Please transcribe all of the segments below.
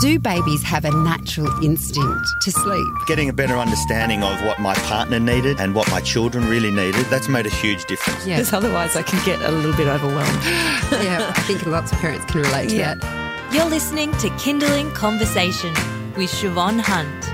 Do babies have a natural instinct to sleep? Getting a better understanding of what my partner needed and what my children really needed, that's made a huge difference. Yeah. Because otherwise, I can get a little bit overwhelmed. yeah, I think lots of parents can relate to Yeah. that. You're listening to Kinderling Conversation with Siobhan Hunt.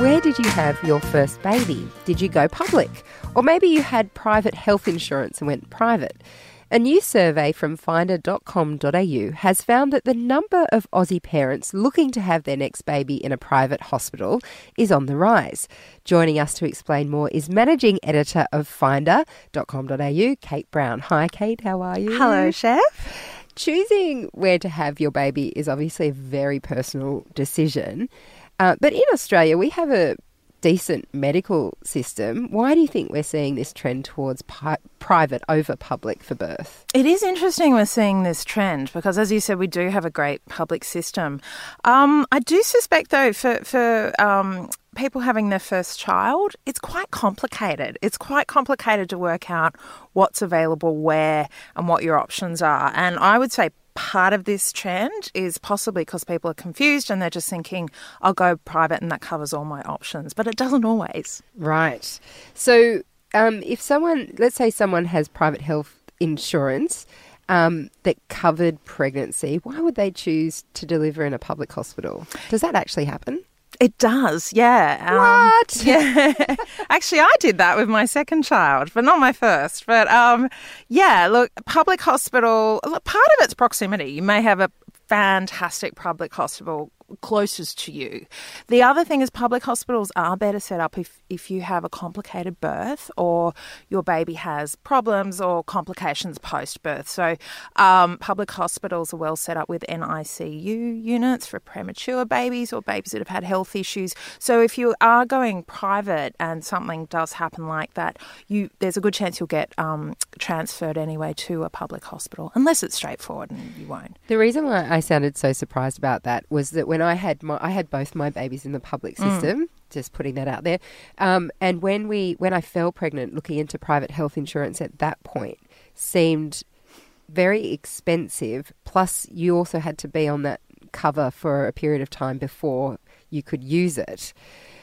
Where did you have your first baby? Did you go public? Or maybe you had private health insurance and went private. A new survey from finder.com.au has found that the number of Aussie parents looking to have their next baby in a private hospital is on the rise. Joining us to explain more is managing editor of finder.com.au, Kate Browne. Hi, Kate, how are you? Hello, Chef. Choosing where to have your baby is obviously a very personal decision. Uh, but in Australia, we have a decent medical system. Why do you think we're seeing this trend towards pi- private over public for birth? It is interesting we're seeing this trend because, as you said, we do have a great public system. Um, I do suspect, though, for for um, people having their first child, it's quite complicated. It's quite complicated to work out what's available where and what your options are. And I would say part of this trend is possibly because people are confused and they're just thinking, I'll go private and that covers all my options. But it doesn't always. Right. So, um, if someone, let's say someone has private health insurance um, that covered pregnancy, why would they choose to deliver in a public hospital? Does that actually happen? It does, yeah. Um, What? Yeah. Actually, I did that with my second child, but not my first. But um, yeah, look, public hospital, look, part of it's proximity. You may have a fantastic public hospital closest to you. The other thing is public hospitals are better set up if, if you have a complicated birth or your baby has problems or complications post birth. So um, public hospitals are well set up with NICU units for premature babies or babies that have had health issues. So if you are going private and something does happen like that, you there's a good chance you'll get um, transferred anyway to a public hospital, unless it's straightforward and you won't. The reason why I sounded so surprised about that was that when I had my, I had both my babies in the public system. Just putting that out there. Um, and when we, when I fell pregnant, looking into private health insurance at that point seemed very expensive. Plus, you also had to be on that cover for a period of time before you could use it.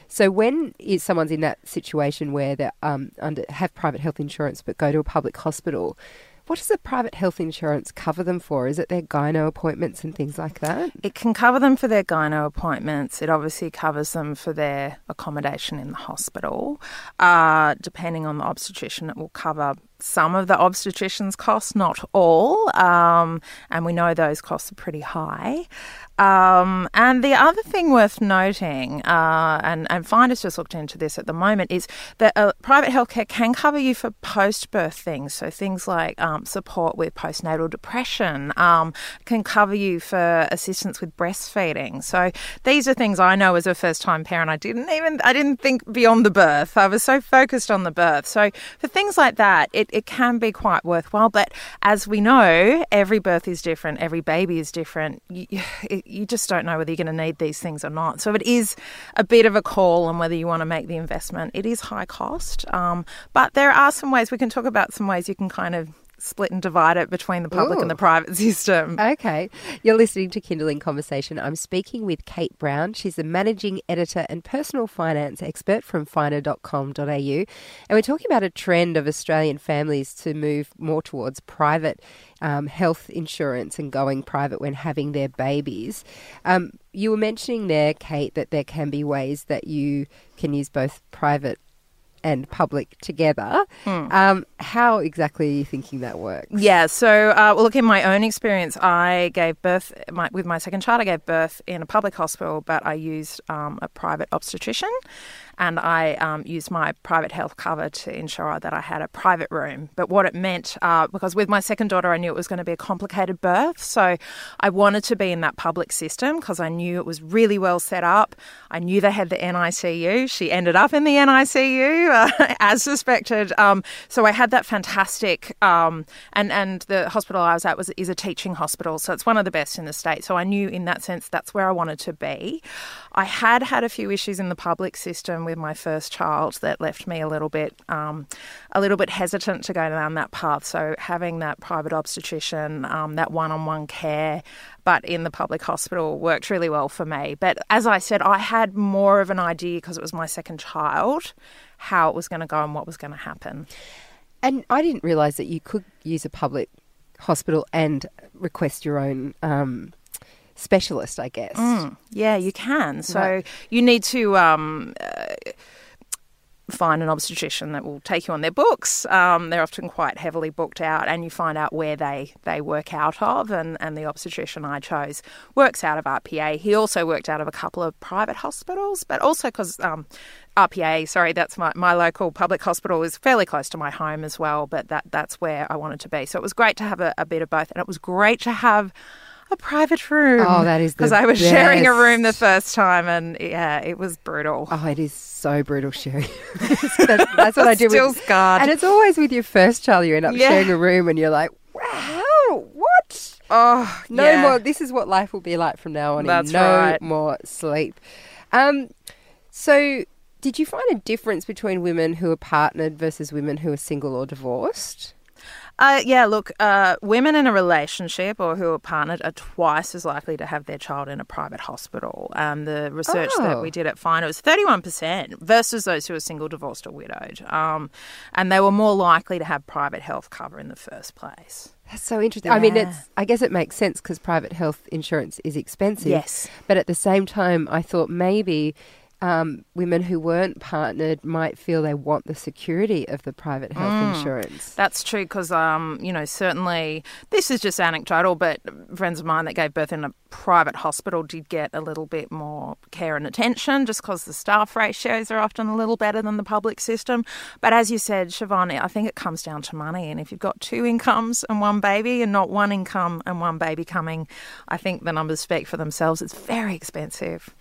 So when is someone's in that situation where they um, under have private health insurance but go to a public hospital, what does the private health insurance cover them for? Is it their gyno appointments and things like that? It can cover them for their gyno appointments. It obviously covers them for their accommodation in the hospital. Uh, depending on the obstetrician, it will cover some of the obstetrician's costs, not all. Um, and we know those costs are pretty high. Um, and the other thing worth noting, uh, and, and Finder's just looked into this at the moment, is that uh, private healthcare can cover you for post birth things. So things like um, support with postnatal depression, um, can cover you for assistance with breastfeeding. So these are things I know as a first time parent. I didn't even, I didn't think beyond the birth. I was so focused on the birth. So for things like that, it, it can be quite worthwhile. But as we know, every birth is different, every baby is different. You, you just don't know whether you're going to need these things or not. So it is a bit of a call on whether you want to make the investment. It is high cost, um, but there are some ways we can talk about some ways you can kind of split and divide it between the public and the private system. Okay. You're listening to Kinderling Conversation. I'm speaking with Kate Browne. She's the managing editor and personal finance expert from finder.com.au. And we're talking about a trend of Australian families to move more towards private um, health insurance and going private when having their babies. Um, you were mentioning there, Kate, that there can be ways that you can use both private and public together. Um, how exactly are you thinking that works? Yeah, so uh, well, look, in my own experience, I gave birth my, with my second child. I gave birth in a public hospital, but I used um, a private obstetrician, and I um, used my private health cover to ensure that I had a private room. But what it meant, uh, because with my second daughter, I knew it was going to be a complicated birth, so I wanted to be in that public system because I knew it was really well set up. I knew they had the NICU. She ended up in the NICU uh, as suspected. Um, so I had that fantastic, um, and and the hospital I was at was is a teaching hospital, so it's one of the best in the state. So I knew in that sense that's where I wanted to be. I had had a few issues in the public system happened with my first child that left me a little bit, um, a little bit hesitant to go down that path. So having that private obstetrician, um, that one-on-one care, but in the public hospital worked really well for me. But as I said, I had more of an idea because it was my second child, how it was going to go and what was going to happen. And I didn't realise that you could use a public hospital and request your own um, specialist, I guess. Mm, yeah, you can. So Right. you need to um, uh, find an obstetrician that will take you on their books. Um, they're often quite heavily booked out, and you find out where they, they work out of. And, and the obstetrician I chose works out of RPA. He also worked out of a couple of private hospitals, but also because um, RPA, sorry, that's my, my local public hospital is fairly close to my home as well, but that, that's where I wanted to be. So it was great to have a, a bit of both, and it was great to have a private room. Oh, that is because I was sharing a room the first time, and yeah, it was brutal. Oh, it is so brutal, Sherry. that's, that's what I do. Still with, scarred. And it's always with your first child. You end up Yeah. sharing a room, and you're like, "Wow, what? Oh, No yeah. more. This is what life will be like from now on. That's no right. more sleep." Um, so. Did you find a difference between women who are partnered versus women who are single or divorced? Uh, yeah, look, uh, women in a relationship or who are partnered are twice as likely to have their child in a private hospital. Um, the research that Oh. we did at Fine, it was 31% versus those who are single, divorced, or widowed. Um, and they were more likely to have private health cover in the first place. That's so interesting. I mean, it's. I guess it makes sense because private health insurance is expensive. Yes. But at the same time, I thought maybe um, women who weren't partnered might feel they want the security of the private health Mm. insurance. That's true because, um, you know, certainly this is just anecdotal, but friends of mine that gave birth in a private hospital did get a little bit more care and attention just because the staff ratios are often a little better than the public system. But as you said, Siobhan, I think it comes down to money. And if you've got two incomes and one baby and not one income and one baby coming, I think the numbers speak for themselves. It's very expensive.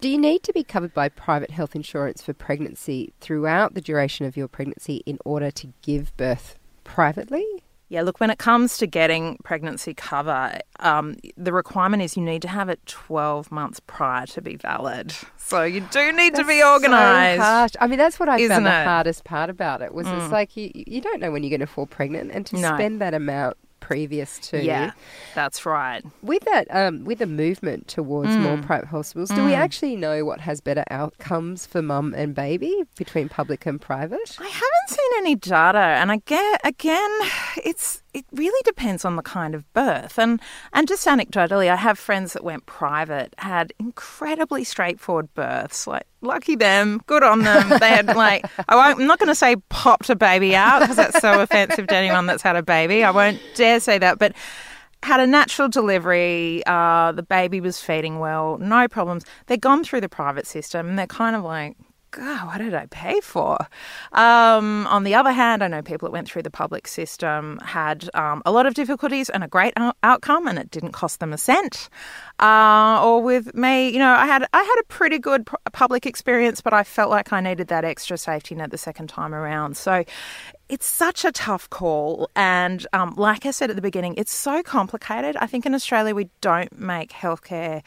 Do you need to be covered by private health insurance for pregnancy throughout the duration of your pregnancy in order to give birth privately? Yeah, look, when it comes to getting pregnancy cover, um, the requirement is you need to have it 12 months prior to be valid. So you do need to be So organised. harsh. I mean, that's what I Isn't found the it? Mm. hardest part about it was it's like you, you don't know when you're going to fall pregnant, and to No. spend that amount previous to yeah, that's right. with that um, with the movement towards more Mm. private hospitals, do we actually know what has better outcomes for mum and baby between public and private? I haven't seen any data, and I get again, it's it really depends on the kind of birth. And and just anecdotally, I have friends that went private, had incredibly straightforward births. Like lucky them, good on them. They had like I won't, I'm not going to say popped a baby out because that's so offensive to anyone that's had a baby. I won't dare say that, but. Had a natural delivery. Uh, the baby was feeding well, no problems. They've gone through the private system, and they're kind of like, God, what did I pay for? Um, on the other hand, I know people that went through the public system had um, a lot of difficulties and a great out- outcome, and it didn't cost them a cent. Uh, or with me, you know, I had I had a pretty good pu- public experience, but I felt like I needed that extra safety net the second time around. So it's such a tough call. And um, like I said at the beginning, it's so complicated. I think in Australia we don't make healthcare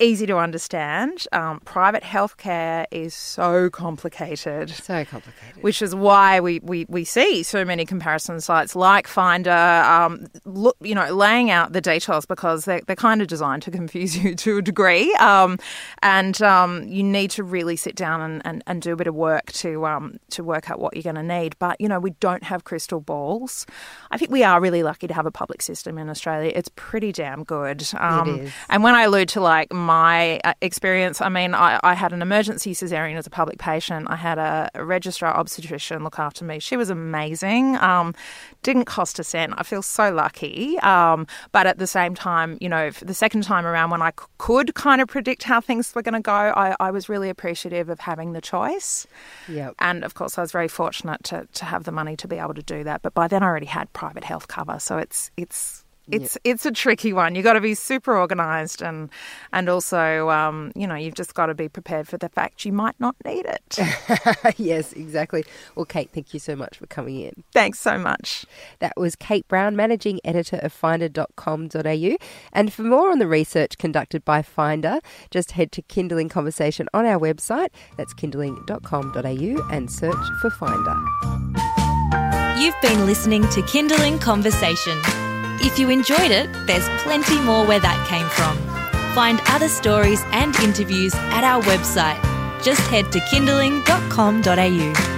easy to understand. Um, private healthcare is so complicated. So complicated. Which is why we, we, we see so many comparison sites like Finder, um, look, you know, laying out the details because they're, they're kind of designed to confuse you to a degree. Um, and um, you need to really sit down and, and, and do a bit of work to um, to work out what you're going to need. But, you know, we don't have crystal balls. I think we are really lucky to have a public system in Australia. It's pretty damn good. Um, is. And when I allude to like my uh, experience, I mean, I, I had an emergency cesarean as a public patient. I had a, a registrar obstetrician look after me. She was amazing. Um, didn't cost a cent. I feel so lucky. Um, but at the same time, you know, for the second time around when I c- could kind of predict how things were going to go, I, I was really appreciative of having the choice. Yep. And of course, I was very fortunate to, to have the money to be able to do that. But by then, I already had private health cover, so it's it's it's it's a tricky one. You've got to be super organised, and and also, um, you know, you've just got to be prepared for the fact you might not need it. yes, exactly. Well, Kate, thank you so much for coming in. Thanks so much. That was Kate Browne, managing editor of Finder.com.au. And for more on the research conducted by Finder, just head to Kinderling Conversation on our website. That's kinderling.com.au and search for Finder. You've been listening to Kinderling Conversation. If you enjoyed it, there's plenty more where that came from. Find other stories and interviews at our website. Just head to kinderling.com.au.